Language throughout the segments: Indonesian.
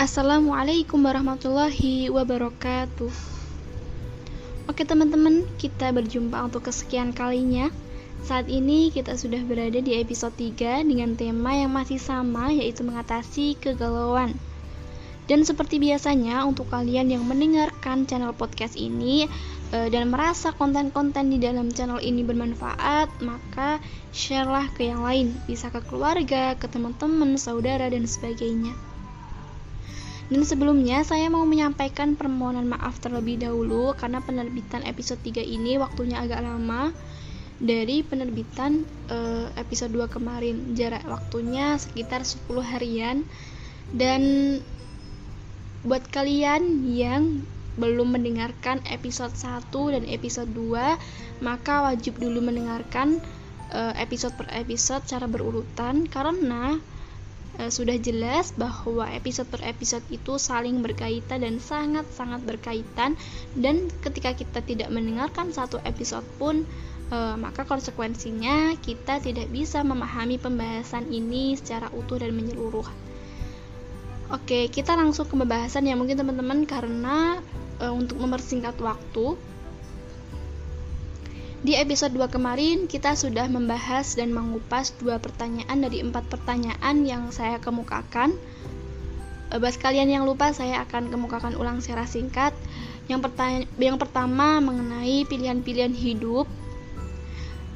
Assalamualaikum warahmatullahi wabarakatuh. Oke teman-teman, kita berjumpa untuk kesekian kalinya. Saat ini kita sudah berada di episode 3 dengan tema yang masih sama yaitu mengatasi kegalauan. Dan seperti biasanya untuk kalian yang mendengarkan channel podcast ini eh, dan merasa konten-konten di dalam channel ini bermanfaat, maka sharelah ke yang lain, bisa ke keluarga, ke teman-teman, saudara dan sebagainya. Dan sebelumnya saya mau menyampaikan permohonan maaf terlebih dahulu karena penerbitan episode 3 ini waktunya agak lama dari penerbitan uh, episode 2 kemarin. Jarak waktunya sekitar 10 harian dan buat kalian yang belum mendengarkan episode 1 dan episode 2 maka wajib dulu mendengarkan uh, episode per episode cara berurutan karena e, sudah jelas bahwa episode per episode itu saling berkaitan dan sangat-sangat berkaitan dan ketika kita tidak mendengarkan satu episode pun e, maka konsekuensinya kita tidak bisa memahami pembahasan ini secara utuh dan menyeluruh. Oke, kita langsung ke pembahasan ya mungkin teman-teman karena e, untuk mempersingkat waktu di episode 2 kemarin kita sudah membahas dan mengupas dua pertanyaan dari empat pertanyaan yang saya kemukakan. Eh, buat kalian yang lupa saya akan kemukakan ulang secara singkat. Yang, pertanya yang pertama mengenai pilihan-pilihan hidup.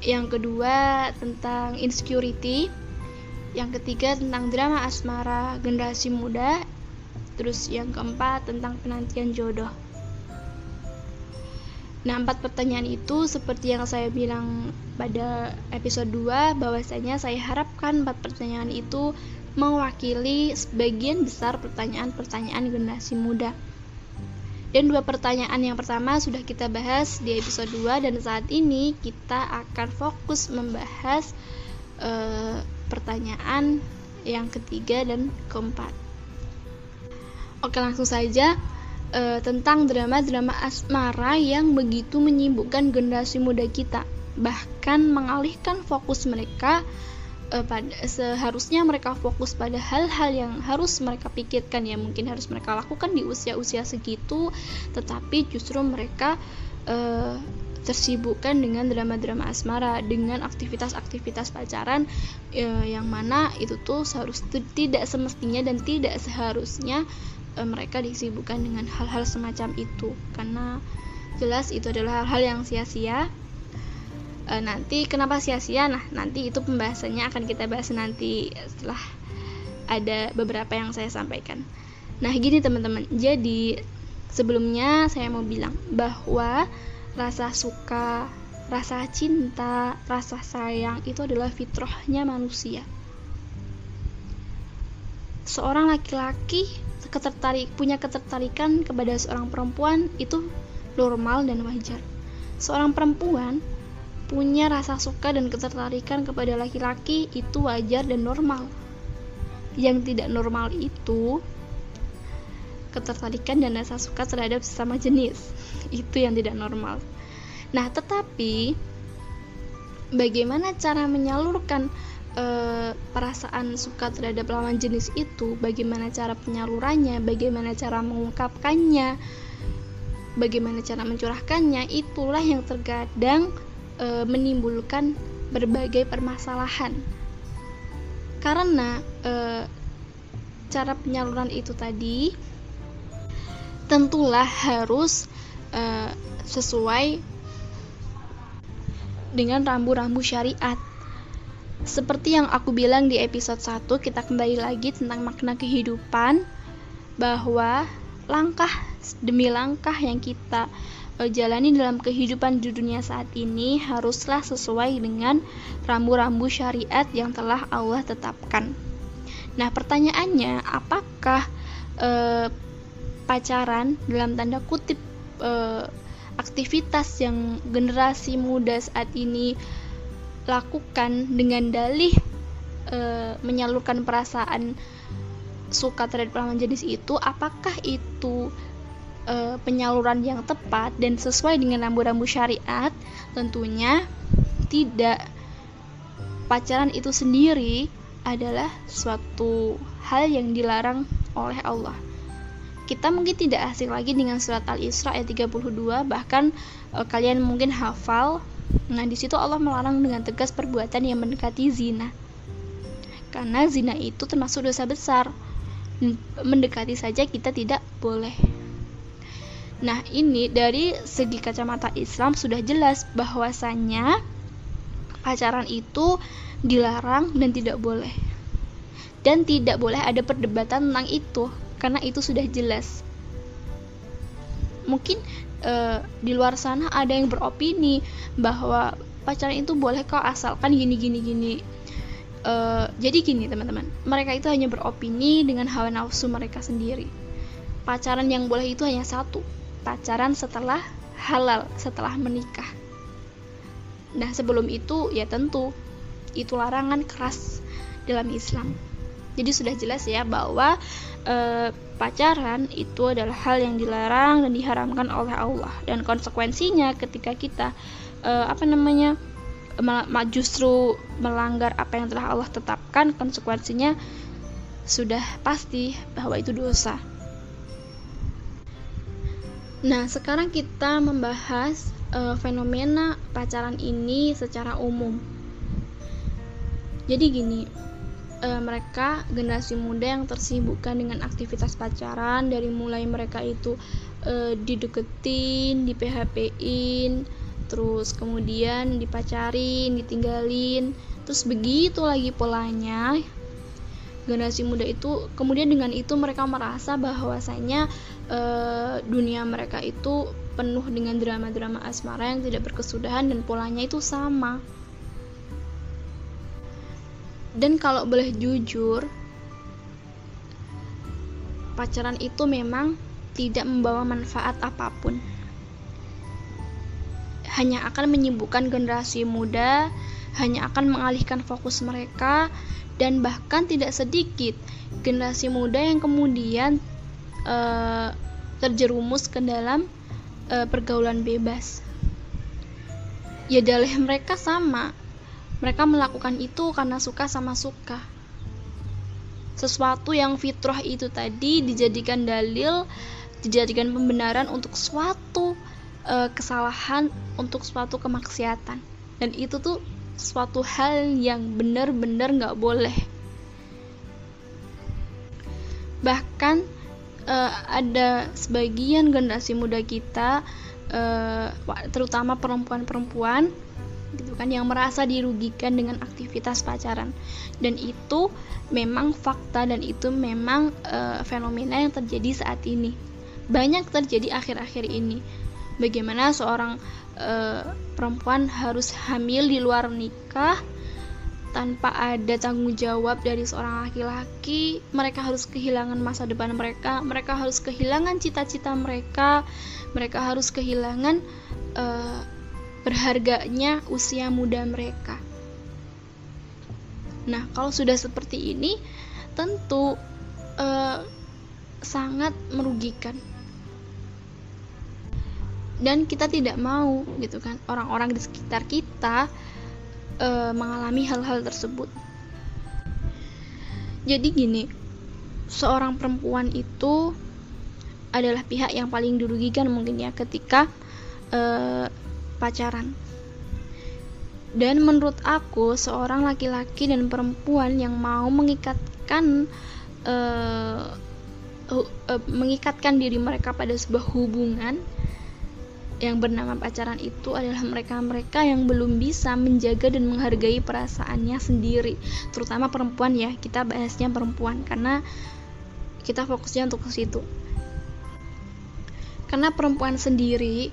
Yang kedua tentang insecurity. Yang ketiga tentang drama asmara generasi muda. Terus yang keempat tentang penantian jodoh. Nah, empat pertanyaan itu seperti yang saya bilang pada episode 2 bahwasanya saya harapkan empat pertanyaan itu mewakili sebagian besar pertanyaan-pertanyaan generasi muda. Dan dua pertanyaan yang pertama sudah kita bahas di episode 2 dan saat ini kita akan fokus membahas uh, pertanyaan yang ketiga dan keempat. Oke, langsung saja uh, tentang drama-drama asmara yang begitu menyibukkan generasi muda kita, bahkan mengalihkan fokus mereka uh, pada seharusnya mereka fokus pada hal-hal yang harus mereka pikirkan ya. Mungkin harus mereka lakukan di usia-usia segitu, tetapi justru mereka uh, tersibukkan dengan drama-drama asmara dengan aktivitas-aktivitas pacaran e, yang mana itu tuh seharusnya tidak semestinya dan tidak seharusnya e, mereka disibukkan dengan hal-hal semacam itu. Karena jelas itu adalah hal-hal yang sia-sia. E, nanti kenapa sia-sia? Nah nanti itu pembahasannya akan kita bahas nanti setelah ada beberapa yang saya sampaikan. Nah gini teman-teman. Jadi sebelumnya saya mau bilang bahwa rasa suka rasa cinta rasa sayang itu adalah fitrahnya manusia. Seorang laki-laki ketertarik punya ketertarikan kepada seorang perempuan itu normal dan wajar. Seorang perempuan punya rasa suka dan ketertarikan kepada laki-laki itu wajar dan normal. Yang tidak normal itu ketertarikan dan rasa suka terhadap sesama jenis. Itu yang tidak normal. Nah, tetapi bagaimana cara menyalurkan e, perasaan suka terhadap lawan jenis itu, bagaimana cara penyalurannya, bagaimana cara mengungkapkannya, bagaimana cara mencurahkannya, itulah yang terkadang e, menimbulkan berbagai permasalahan. Karena e, cara penyaluran itu tadi tentulah harus e, sesuai dengan rambu-rambu syariat seperti yang aku bilang di episode 1, kita kembali lagi tentang makna kehidupan bahwa langkah demi langkah yang kita uh, jalani dalam kehidupan di dunia saat ini haruslah sesuai dengan rambu-rambu syariat yang telah Allah tetapkan. Nah, pertanyaannya, apakah uh, pacaran dalam tanda kutip uh, aktivitas yang generasi muda saat ini lakukan dengan dalih e, menyalurkan perasaan suka terhadap lawan jenis itu apakah itu e, penyaluran yang tepat dan sesuai dengan rambu-rambu syariat? Tentunya tidak. Pacaran itu sendiri adalah suatu hal yang dilarang oleh Allah. Kita mungkin tidak asing lagi dengan surat Al-Isra ayat 32 bahkan e, kalian mungkin hafal nah di situ Allah melarang dengan tegas perbuatan yang mendekati zina. Karena zina itu termasuk dosa besar. Mendekati saja kita tidak boleh. Nah ini dari segi kacamata Islam sudah jelas bahwasannya pacaran itu dilarang dan tidak boleh. Dan tidak boleh ada perdebatan tentang itu karena itu sudah jelas. Mungkin uh, di luar sana ada yang beropini bahwa pacaran itu boleh kok asalkan gini gini gini. Uh, jadi gini teman-teman. Mereka itu hanya beropini dengan hawa nafsu mereka sendiri. Pacaran yang boleh itu hanya satu. Pacaran setelah halal setelah menikah. Nah sebelum itu ya tentu itu larangan keras dalam Islam. Jadi sudah jelas ya bahwa e, pacaran itu adalah hal yang dilarang dan diharamkan oleh Allah dan konsekuensinya ketika kita e, apa namanya justru melanggar apa yang telah Allah tetapkan konsekuensinya sudah pasti bahwa itu dosa. Nah, sekarang kita membahas e, fenomena pacaran ini secara umum. Jadi gini, e, mereka generasi muda yang tersibukkan dengan aktivitas pacaran dari mulai mereka itu e, dideketin, di PHP-in, terus kemudian dipacarin, ditinggalin, terus begitu lagi polanya. Generasi muda itu kemudian dengan itu mereka merasa bahwasanya e, dunia mereka itu penuh dengan drama-drama asmara yang tidak berkesudahan dan polanya itu sama dan kalau boleh jujur pacaran itu memang tidak membawa manfaat apa pun. Hanya akan menyibukkan generasi muda hanya akan mengalihkan fokus mereka dan bahkan tidak sedikit generasi muda yang kemudian uh, terjerumus ke dalam uh, pergaulan bebas. Ya dalih mereka sama mereka melakukan itu karena suka sama suka. Sesuatu yang fitrah itu tadi dijadikan dalil, dijadikan pembenaran untuk suatu uh, kesalahan, untuk suatu kemaksiatan. Dan itu tuh suatu hal yang benar-benar nggak boleh. Bahkan uh, ada sebagian generasi muda kita, uh, terutama perempuan-perempuan, gitu kan yang merasa dirugikan dengan aktivitas pacaran. Dan itu memang fakta dan itu memang e, fenomena yang terjadi saat ini. Banyak terjadi akhir-akhir ini. Bagaimana seorang e, perempuan harus hamil di luar nikah tanpa ada tanggung jawab dari seorang laki-laki, mereka harus kehilangan masa depan mereka, mereka harus kehilangan cita-cita mereka, mereka harus kehilangan uh, berharganya usia muda mereka. Nah, kalau sudah seperti ini, tentu uh, sangat merugikan. Dan kita tidak mau, gitu kan, orang-orang di sekitar kita uh, mengalami hal-hal tersebut. Jadi gini, seorang perempuan itu adalah pihak yang paling dirugikan mungkin ya ketika uh, pacaran. Dan menurut aku, seorang laki-laki dan perempuan yang mau mengikatkan uh, uh, uh, mengikatkan diri mereka pada sebuah hubungan yang bernama pacaran itu adalah mereka-mereka yang belum bisa menjaga dan menghargai perasaannya sendiri, terutama perempuan ya. Kita bahasnya perempuan karena kita fokusnya untuk ke situ. Karena perempuan sendiri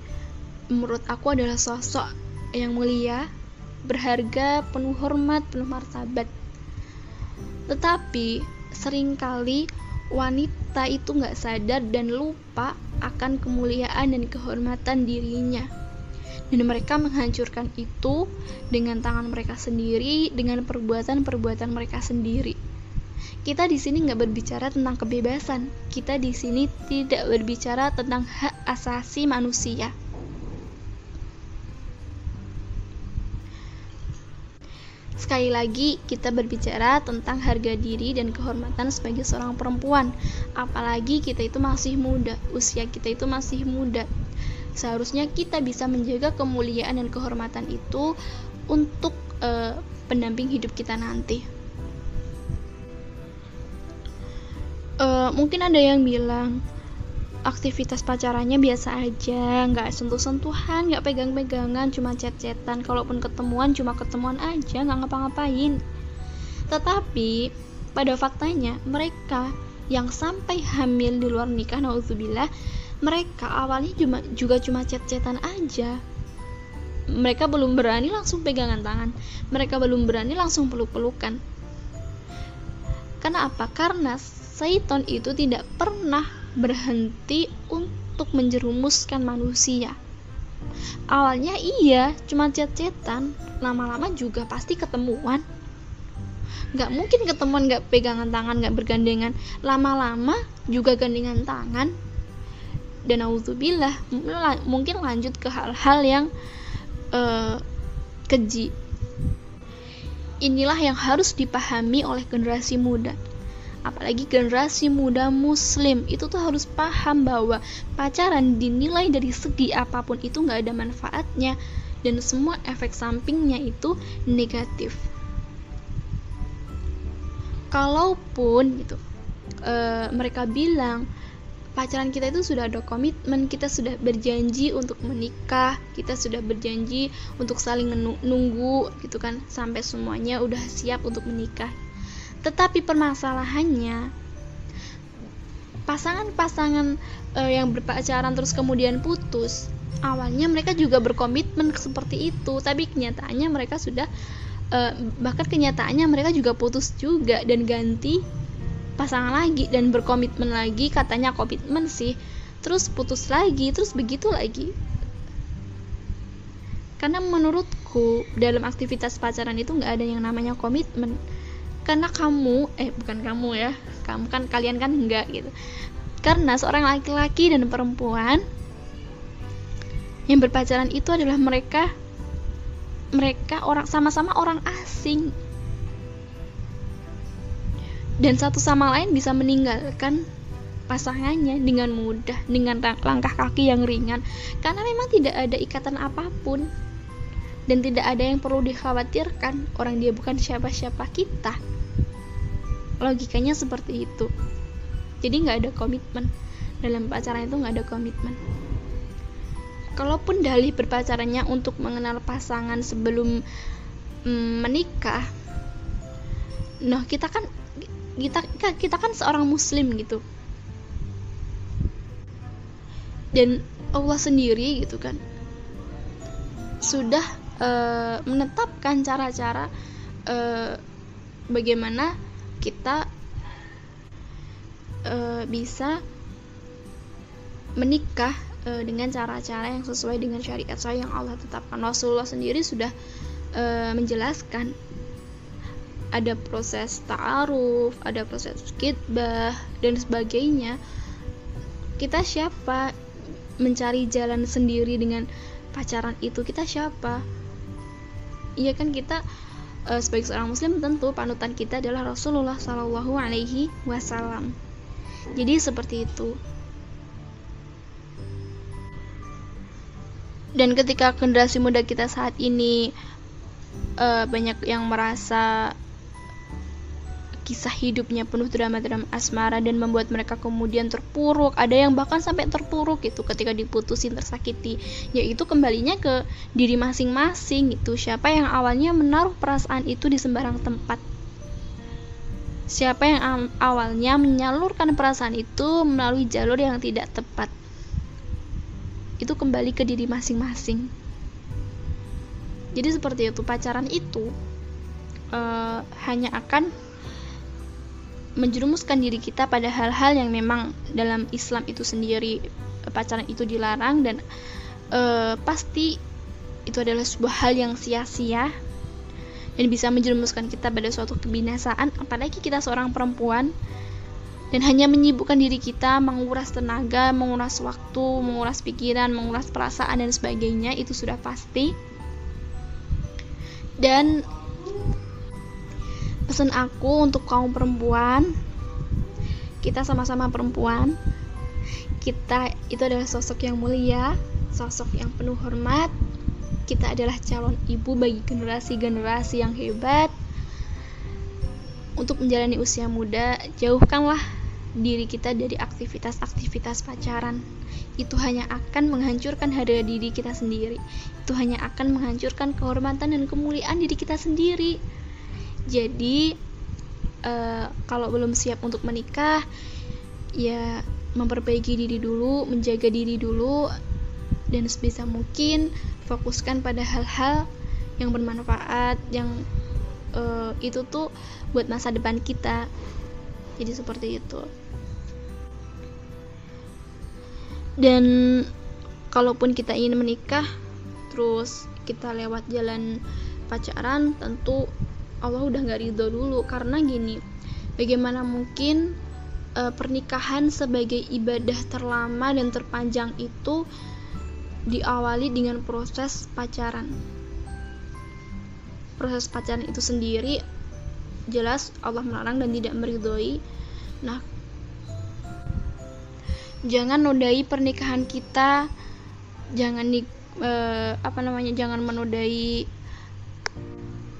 menurut aku adalah sosok yang mulia, berharga, penuh hormat, penuh martabat. Tetapi sering kali wanita itu nggak sadar dan lupa akan kemuliaan dan kehormatan dirinya. Dan mereka menghancurkan itu dengan tangan mereka sendiri, dengan perbuatan-perbuatan mereka sendiri. Kita di sini nggak berbicara tentang kebebasan. Kita di sini tidak berbicara tentang hak asasi manusia. Sekali lagi, kita berbicara tentang harga diri dan kehormatan sebagai seorang perempuan. Apalagi kita itu masih muda, usia kita itu masih muda. Seharusnya kita bisa menjaga kemuliaan dan kehormatan itu untuk uh, pendamping hidup kita nanti. Uh, mungkin ada yang bilang, aktivitas pacarannya biasa aja nggak sentuh-sentuhan nggak pegang-pegangan cuma chat-chatan. Kalaupun ketemuan cuma ketemuan aja nggak ngapa-ngapain. Tetapi pada faktanya mereka yang sampai hamil di luar nikah nauzubillah mereka awalnya cuma juga cuma chat-chatan aja. Mereka belum berani langsung pegangan tangan. Mereka belum berani langsung peluk-pelukan. Karena apa? karena Saiton itu tidak pernah berhenti untuk menjerumuskan manusia. Awalnya iya, cuma chat-chatan, lama-lama juga pasti ketemuan. Gak mungkin ketemuan gak pegangan tangan, gak bergandengan. Lama-lama juga gandengan tangan. Dan auzubillah, mungkin lanjut ke hal-hal yang uh, keji. Inilah yang harus dipahami oleh generasi muda apalagi generasi muda muslim itu tuh harus paham bahwa pacaran dinilai dari segi apa pun itu nggak ada manfaatnya. Dan semua efek sampingnya itu negatif. Kalaupun gitu e, mereka bilang pacaran kita itu sudah ada komitmen kita sudah berjanji untuk menikah kita sudah berjanji untuk saling menunggu gitu kan. Sampai semuanya udah siap untuk menikah tetapi permasalahannya pasangan-pasangan uh, yang berpacaran terus kemudian putus, awalnya mereka juga berkomitmen seperti itu, tapi kenyataannya mereka sudah uh, bahkan kenyataannya mereka juga putus juga dan ganti pasangan lagi dan berkomitmen lagi, katanya komitmen sih. Terus putus lagi, terus begitu lagi. Karena menurutku dalam aktivitas pacaran itu nggak ada yang namanya komitmen karena kamu eh bukan kamu ya. Kamu kan kalian kan enggak gitu. Karena seorang laki-laki dan perempuan yang berpacaran itu adalah mereka mereka orang sama-sama orang asing. Dan satu sama lain bisa meninggalkan pasangannya dengan mudah dengan langkah kaki yang ringan. Karena memang tidak ada ikatan apa pun dan tidak ada yang perlu dikhawatirkan. Orang dia bukan siapa-siapa kita. Logikanya seperti itu. Jadi nggak ada komitmen. Dalam pacaran itu nggak ada komitmen. Kalaupun dalih berpacarannya untuk mengenal pasangan sebelum mm, menikah nah kita kan kita kita kan seorang muslim gitu. Dan Allah sendiri gitu kan sudah uh, menetapkan cara-cara uh, bagaimana kita uh, bisa menikah uh, dengan cara-cara yang sesuai dengan syariat saya yang Allah tetapkan. Rasulullah sendiri sudah uh, menjelaskan ada proses ta'aruf, ada proses kitbah dan sebagainya. Kita siapa mencari jalan sendiri dengan pacaran itu kita siapa? Iya kan kita uh, sebagai seorang muslim tentu panutan kita adalah Rasulullah Shallallahu Alaihi Wasallam. Jadi seperti itu. Dan ketika generasi muda kita saat ini uh, banyak yang merasa kisah hidupnya penuh drama-drama asmara dan membuat mereka kemudian terpuruk. Ada yang bahkan sampai terpuruk gitu ketika diputusin tersakiti. Yaitu kembalinya ke diri masing-masing itu siapa yang awalnya menaruh perasaan itu di sembarang tempat? Siapa yang awalnya menyalurkan perasaan itu melalui jalur yang tidak tepat? Itu kembali ke diri masing-masing. Jadi seperti itu pacaran itu uh, hanya akan menjerumuskan diri kita pada hal-hal yang memang dalam Islam itu sendiri pacaran itu dilarang dan e, pasti itu adalah sebuah hal yang sia-sia dan bisa menjerumuskan kita pada suatu kebinasaan apalagi kita seorang perempuan dan hanya menyibukkan diri kita menguras tenaga, menguras waktu, menguras pikiran, menguras perasaan dan sebagainya itu sudah pasti. Dan pesan aku untuk kaum perempuan kita sama-sama perempuan. Kita itu adalah sosok yang mulia sosok yang penuh hormat. Kita adalah calon ibu bagi generasi-generasi yang hebat. Untuk menjalani usia muda jauhkanlah diri kita dari aktivitas-aktivitas pacaran. Itu hanya akan menghancurkan harga diri kita sendiri. Itu hanya akan menghancurkan kehormatan dan kemuliaan diri kita sendiri jadi uh, kalau belum siap untuk menikah ya memperbaiki diri dulu menjaga diri dulu dan sebisa mungkin fokuskan pada hal-hal yang bermanfaat yang uh, itu tuh buat masa depan kita. Jadi seperti itu. Dan kalaupun kita ingin menikah terus kita lewat jalan pacaran tentu Allah udah nggak ridho dulu. Karena gini bagaimana mungkin e, pernikahan sebagai ibadah terlama dan terpanjang itu diawali dengan proses pacaran. Proses pacaran itu sendiri jelas Allah melarang dan tidak meridhoi. Nah jangan nodai pernikahan kita. Jangan di eh, apa namanya jangan menodai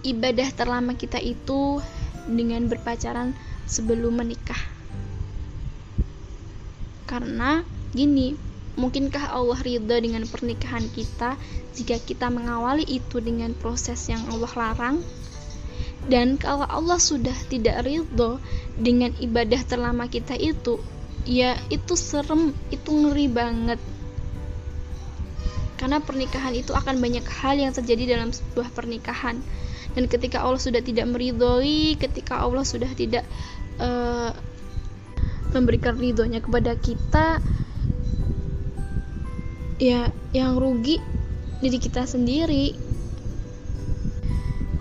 ibadah terlama kita itu dengan berpacaran sebelum menikah. Karena gini mungkinkah Allah ridho dengan pernikahan kita jika kita mengawali itu dengan proses yang Allah larang? Dan kalau Allah sudah tidak ridho dengan ibadah terlama kita itu ya itu serem itu ngeri banget. Karena pernikahan itu akan banyak hal yang terjadi dalam sebuah pernikahan dan ketika Allah sudah tidak meridhoi ketika Allah sudah tidak uh, memberikan ridhonya kepada kita ya yang rugi diri kita sendiri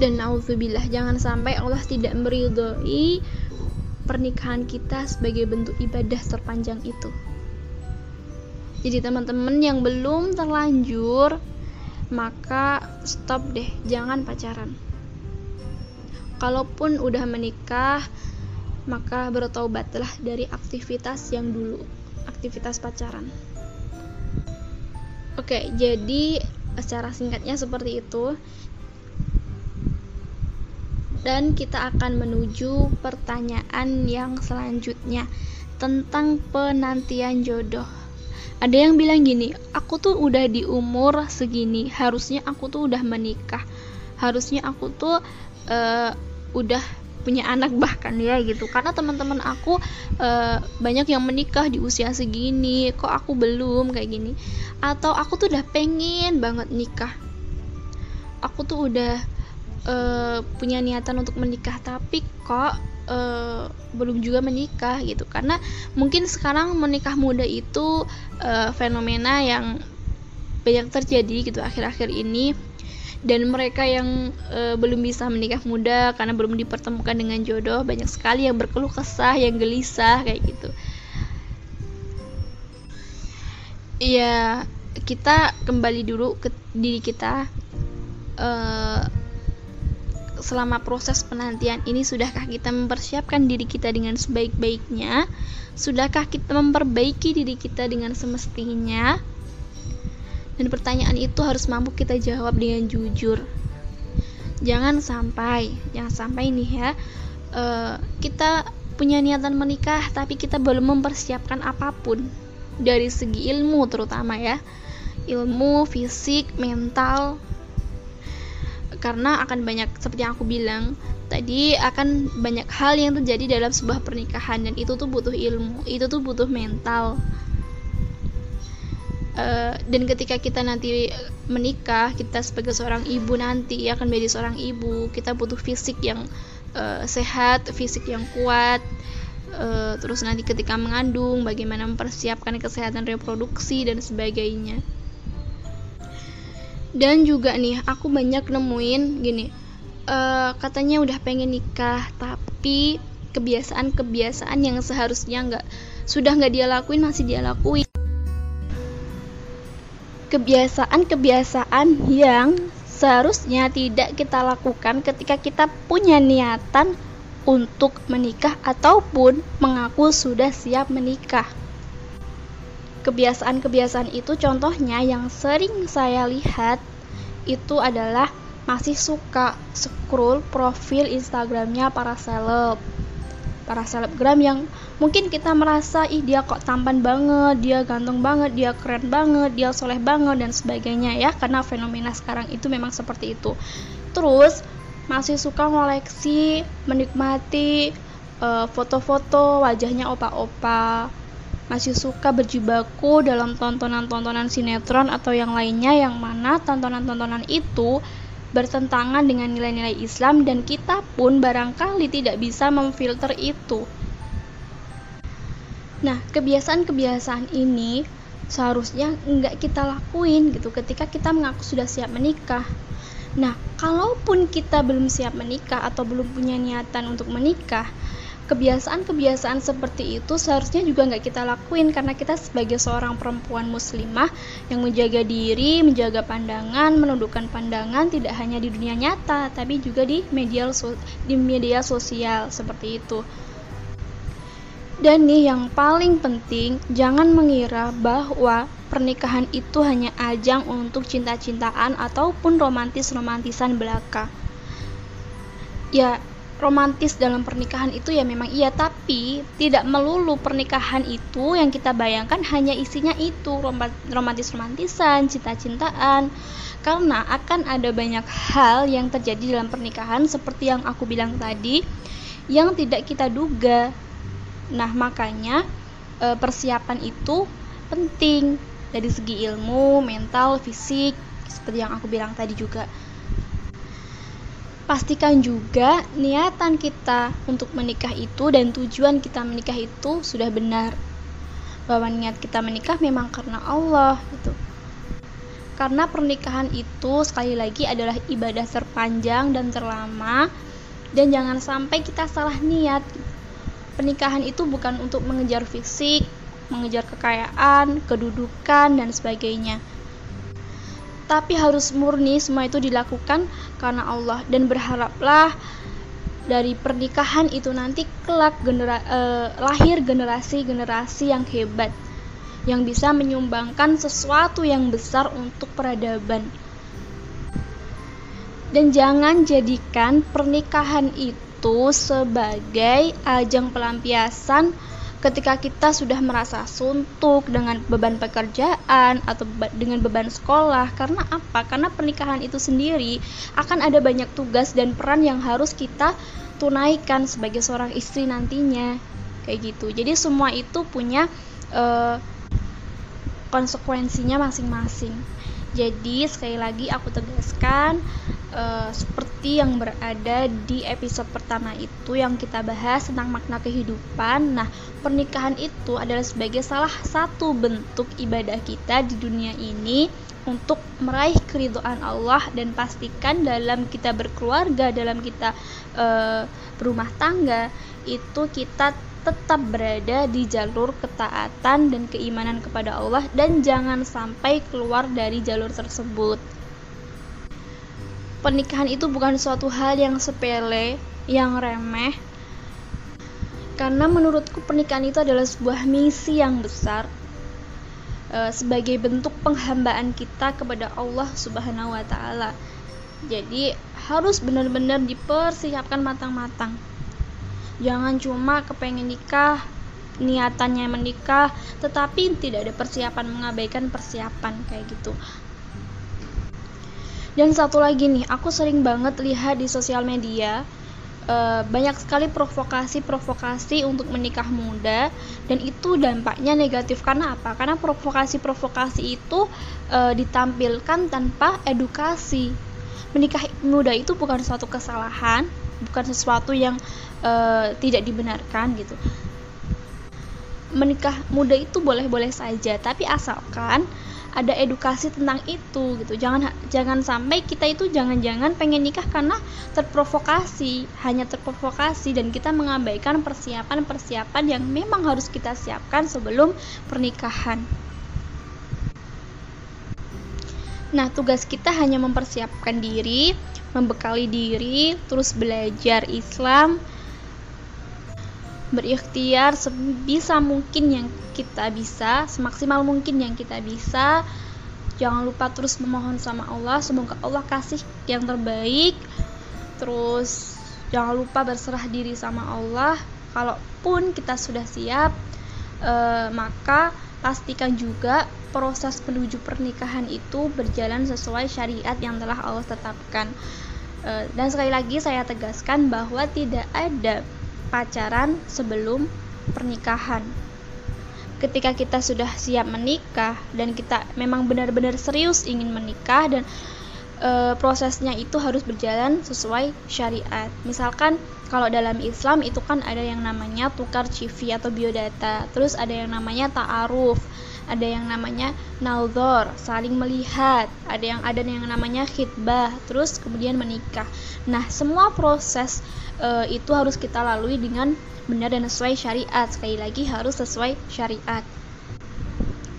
dan nauzubillah jangan sampai Allah tidak meridhoi pernikahan kita sebagai bentuk ibadah terpanjang itu. Jadi teman-teman yang belum terlanjur maka stop deh, jangan pacaran. Kalaupun udah menikah, maka bertobatlah dari aktivitas yang dulu, aktivitas pacaran. Oke, jadi secara singkatnya seperti itu dan kita akan menuju pertanyaan yang selanjutnya tentang penantian jodoh. Ada yang bilang gini, aku tuh udah di umur segini, harusnya aku tuh udah menikah, harusnya aku tuh uh, udah punya anak bahkan ya gitu. Karena teman-teman aku uh, banyak yang menikah di usia segini kok aku belum kayak gini. Atau aku tuh udah pengen banget nikah. Aku tuh udah uh, punya niatan untuk menikah tapi kok uh, belum juga menikah gitu. Karena mungkin sekarang menikah muda itu uh, fenomena yang banyak terjadi gitu akhir-akhir ini dan mereka yang uh, belum bisa menikah muda karena belum dipertemukan dengan jodoh banyak sekali yang berkeluh kesah yang gelisah kayak gitu ya kita kembali dulu ke diri kita uh, selama proses penantian ini sudahkah kita mempersiapkan diri kita dengan sebaik-baiknya? Sudahkah kita memperbaiki diri kita dengan semestinya? Dan pertanyaan itu harus mampu kita jawab dengan jujur. Jangan sampai, jangan sampai nih ya, uh, kita punya niatan menikah tapi kita belum mempersiapkan apa pun. Dari segi ilmu terutama ya, ilmu, fisik, mental, karena akan banyak seperti yang aku bilang tadi akan banyak hal yang terjadi dalam sebuah pernikahan. Dan itu tuh butuh ilmu itu tuh butuh mental uh, dan ketika kita nanti menikah kita sebagai seorang ibu nanti akan menjadi seorang ibu. Kita butuh fisik yang uh, sehat fisik yang kuat. Uh, terus nanti ketika mengandung bagaimana mempersiapkan kesehatan reproduksi dan sebagainya. Dan juga nih aku banyak nemuin gini uh, katanya udah pengen nikah tapi kebiasaan-kebiasaan yang seharusnya nggak sudah nggak dia lakuin masih dia lakuin kebiasaan-kebiasaan yang seharusnya tidak kita lakukan ketika kita punya niatan untuk menikah ataupun mengaku sudah siap menikah. Kebiasaan-kebiasaan itu contohnya yang sering saya lihat itu adalah masih suka scroll profil Instagramnya para seleb para selebgram yang mungkin kita merasa ih dia kok tampan banget dia ganteng banget dia keren banget dia soleh banget dan sebagainya ya karena fenomena sekarang itu memang seperti itu. Terus masih suka ngoleksi menikmati eh, foto-foto uh, wajahnya opa-opa. Masih suka berjibaku dalam tontonan-tontonan sinetron atau yang lainnya yang mana tontonan-tontonan itu bertentangan dengan nilai-nilai Islam dan kita pun barangkali tidak bisa memfilter itu. Nah, kebiasaan-kebiasaan ini seharusnya nggak kita lakuin gitu ketika kita mengaku sudah siap menikah. Nah, kalaupun kita belum siap menikah atau belum punya niatan untuk menikah, kebiasaan-kebiasaan seperti itu seharusnya juga nggak kita lakuin karena kita sebagai seorang perempuan muslimah yang menjaga diri, menjaga pandangan, menundukkan pandangan tidak hanya di dunia nyata tapi juga di media di media sosial seperti itu. Dan nih yang paling penting, jangan mengira bahwa pernikahan itu hanya ajang untuk cinta-cintaan ataupun romantis-romantisan belaka. Ya, romantis dalam pernikahan itu ya memang iya tapi tidak melulu pernikahan itu yang kita bayangkan hanya isinya itu romantis-romantisan, cinta-cintaan karena akan ada banyak hal yang terjadi dalam pernikahan seperti yang aku bilang tadi yang tidak kita duga. Nah, makanya e, persiapan itu penting dari segi ilmu, mental, fisik seperti yang aku bilang tadi juga pastikan juga niatan kita untuk menikah itu dan tujuan kita menikah itu sudah benar. Bahwa niat kita menikah memang karena Allah gitu. Karena pernikahan itu sekali lagi adalah ibadah terpanjang dan terlama dan jangan sampai kita salah niat. Pernikahan itu bukan untuk mengejar fisik mengejar kekayaan kedudukan dan sebagainya tapi harus murni semua itu dilakukan karena Allah dan berharaplah dari pernikahan itu nanti kelak genera eh, lahir generasi-generasi yang hebat yang bisa menyumbangkan sesuatu yang besar untuk peradaban. Dan jangan jadikan pernikahan itu sebagai ajang pelampiasan ketika kita sudah merasa suntuk dengan beban pekerjaan atau dengan beban sekolah karena apa? Karena pernikahan itu sendiri akan ada banyak tugas dan peran yang harus kita tunaikan sebagai seorang istri nantinya kayak gitu. Jadi semua itu punya uh, konsekuensinya masing-masing. Jadi sekali lagi aku tegaskan uh, seperti yang berada di episode pertama itu yang kita bahas tentang makna kehidupan. Nah, pernikahan itu adalah sebagai salah satu bentuk ibadah kita di dunia ini untuk meraih keridhaan Allah dan pastikan dalam kita berkeluarga, dalam kita uh, berumah tangga itu kita tetap berada di jalur ketaatan dan keimanan kepada Allah dan jangan sampai keluar dari jalur tersebut pernikahan itu bukan suatu hal yang sepele, yang remeh. Karena menurutku pernikahan itu adalah sebuah misi yang besar e, sebagai bentuk penghambaan kita kepada Allah Subhanahu wa taala. Jadi harus benar-benar dipersiapkan matang-matang. Jangan cuma kepengen nikah, niatannya menikah, tetapi tidak ada persiapan mengabaikan persiapan kayak gitu dan satu lagi nih aku sering banget lihat di sosial media uh, banyak sekali provokasi-provokasi untuk menikah muda dan itu dampaknya negatif karena apa? Karena provokasi-provokasi itu uh, ditampilkan tanpa edukasi. Menikah muda itu bukan suatu kesalahan, bukan sesuatu yang uh, tidak dibenarkan gitu. Menikah muda itu boleh-boleh saja, tapi asalkan ada edukasi tentang itu gitu. Jangan jangan sampai kita itu jangan-jangan pengen nikah karena terprovokasi hanya terprovokasi dan kita mengabaikan persiapan-persiapan yang memang harus kita siapkan sebelum pernikahan. Nah, tugas kita hanya mempersiapkan diri, membekali diri, terus belajar Islam, berikhtiar sebisa mungkin yang kita bisa semaksimal mungkin yang kita bisa. Jangan lupa terus memohon sama Allah. Semoga Allah kasih yang terbaik. Terus jangan lupa berserah diri sama Allah. Kalaupun kita sudah siap eh, maka pastikan juga proses menuju pernikahan itu berjalan sesuai syariat yang telah Allah tetapkan. Eh, dan sekali lagi saya tegaskan bahwa tidak ada pacaran sebelum pernikahan ketika kita sudah siap menikah dan kita memang benar-benar serius ingin menikah dan e, prosesnya itu harus berjalan sesuai syariat. Misalkan kalau dalam Islam itu kan ada yang namanya tukar CV atau biodata, terus ada yang namanya ta'aruf, ada yang namanya naudor, saling melihat, ada yang ada yang namanya khidbah, terus kemudian menikah. Nah, semua proses e, itu harus kita lalui dengan benar dan sesuai syariat. Sekali lagi harus sesuai syariat.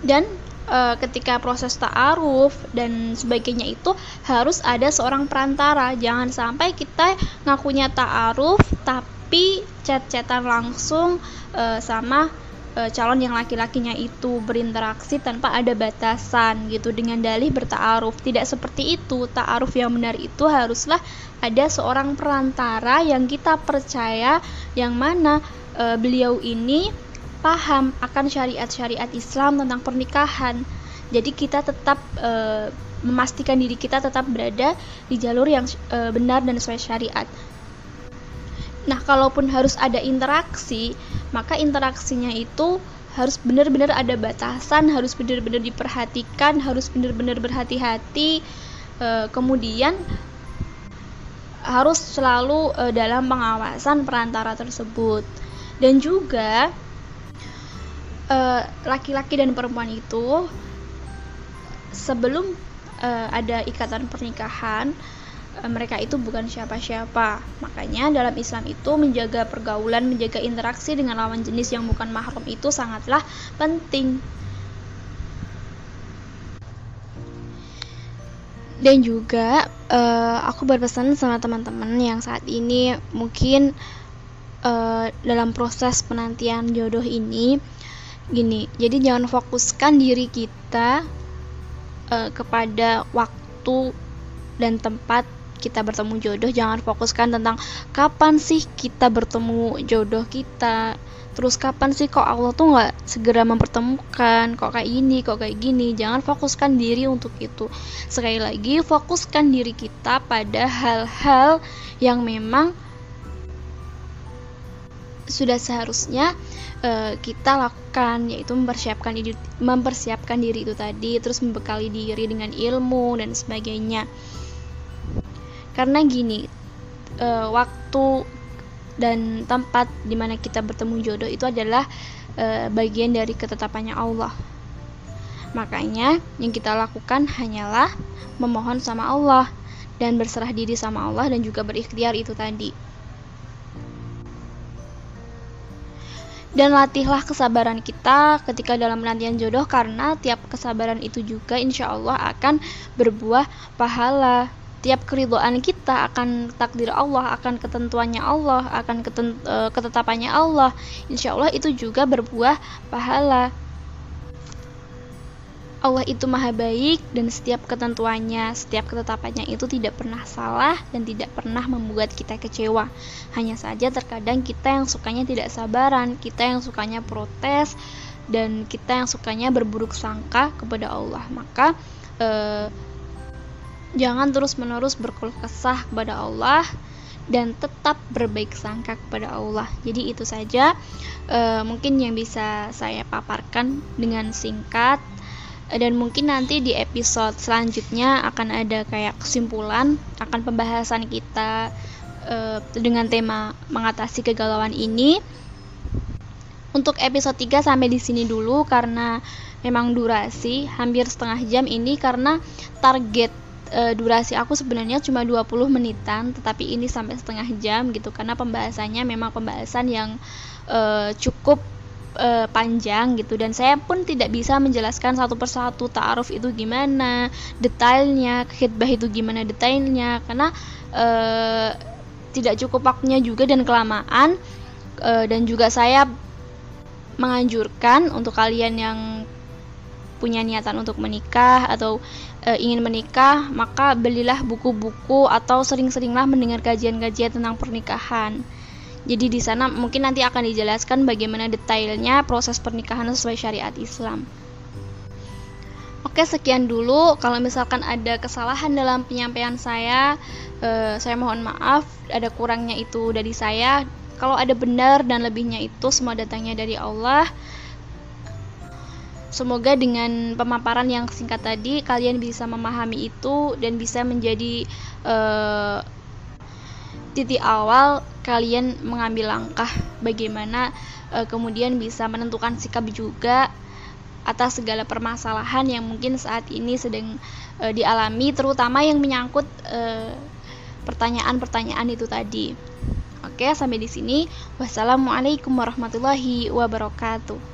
Dan e, ketika proses ta'aruf dan sebagainya itu harus ada seorang perantara. Jangan sampai kita ngakunya ta'aruf tapi chat-chatan langsung e, sama e, calon yang laki-lakinya itu berinteraksi tanpa ada batasan gitu dengan dalih bertaaruf. Tidak seperti itu. Ta'aruf yang benar itu haruslah ada seorang perantara yang kita percaya yang mana e, beliau ini paham akan syariat-syariat Islam tentang pernikahan. Jadi kita tetap e, memastikan diri kita tetap berada di jalur yang e, benar dan sesuai syariat. Nah, kalaupun harus ada interaksi, maka interaksinya itu harus benar-benar ada batasan, harus benar-benar diperhatikan, harus benar-benar berhati-hati. E, kemudian harus selalu e, dalam pengawasan perantara tersebut. Dan juga laki-laki dan perempuan itu sebelum e, ada ikatan pernikahan mereka itu bukan siapa-siapa. Makanya dalam Islam itu menjaga pergaulan, menjaga interaksi dengan lawan jenis yang bukan mahram itu sangatlah penting. Dan juga uh, aku berpesan sama teman-teman yang saat ini mungkin uh, dalam proses penantian jodoh ini gini. Jadi jangan fokuskan diri kita uh, kepada waktu dan tempat kita bertemu jodoh jangan fokuskan tentang kapan sih kita bertemu jodoh kita. Terus kapan sih kok Allah tuh nggak segera mempertemukan kok kayak ini kok kayak gini. Jangan fokuskan diri untuk itu. Sekali lagi fokuskan diri kita pada hal-hal yang memang sudah seharusnya uh, kita lakukan yaitu mempersiapkan diri mempersiapkan diri itu tadi. Terus membekali diri dengan ilmu dan sebagainya karena gini e, waktu dan tempat di mana kita bertemu jodoh itu adalah e, bagian dari ketetapannya Allah. Makanya yang kita lakukan hanyalah memohon sama Allah dan berserah diri sama Allah dan juga berikhtiar itu tadi. Dan latihlah kesabaran kita ketika dalam penantian jodoh karena tiap kesabaran itu juga insya Allah akan berbuah pahala tiap keridoan kita akan takdir Allah, akan ketentuannya Allah, akan e, ketetapannya Allah. Insya Allah itu juga berbuah pahala. Allah itu maha baik dan setiap ketentuannya, setiap ketetapannya itu tidak pernah salah dan tidak pernah membuat kita kecewa. Hanya saja terkadang kita yang sukanya tidak sabaran, kita yang sukanya protes dan kita yang sukanya berburuk sangka kepada Allah. Maka eh, Jangan terus-menerus berkeluh kesah kepada Allah dan tetap berbaik sangka kepada Allah. Jadi itu saja e, mungkin yang bisa saya paparkan dengan singkat dan mungkin nanti di episode selanjutnya akan ada kayak kesimpulan akan pembahasan kita e, dengan tema mengatasi kegalauan ini. Untuk episode 3 sampai di sini dulu karena memang durasi hampir setengah jam ini karena target e, durasi aku sebenarnya cuma 20 menitan tetapi ini sampai setengah jam gitu karena pembahasannya memang pembahasan yang e, cukup e, panjang gitu. Dan saya pun tidak bisa menjelaskan satu persatu ta'aruf itu gimana detailnya khidbah itu gimana detailnya karena e, tidak cukup waktunya juga dan kelamaan e, dan juga saya menganjurkan untuk kalian yang punya niatan untuk menikah atau e, ingin menikah, maka belilah buku-buku atau sering-seringlah mendengar kajian-kajian tentang pernikahan. Jadi di sana mungkin nanti akan dijelaskan bagaimana detailnya proses pernikahan sesuai syariat Islam. Oke, sekian dulu. Kalau misalkan ada kesalahan dalam penyampaian saya, eh, saya mohon maaf. Ada kurangnya itu dari saya. Kalau ada benar dan lebihnya itu semua datangnya dari Allah. Semoga dengan pemaparan yang singkat tadi kalian bisa memahami itu dan bisa menjadi uh, titik awal kalian mengambil langkah bagaimana uh, kemudian bisa menentukan sikap juga atas segala permasalahan yang mungkin saat ini sedang uh, dialami terutama yang menyangkut pertanyaan-pertanyaan itu tadi. Oke, sampai di sini. Wassalamualaikum warahmatullahi wabarakatuh.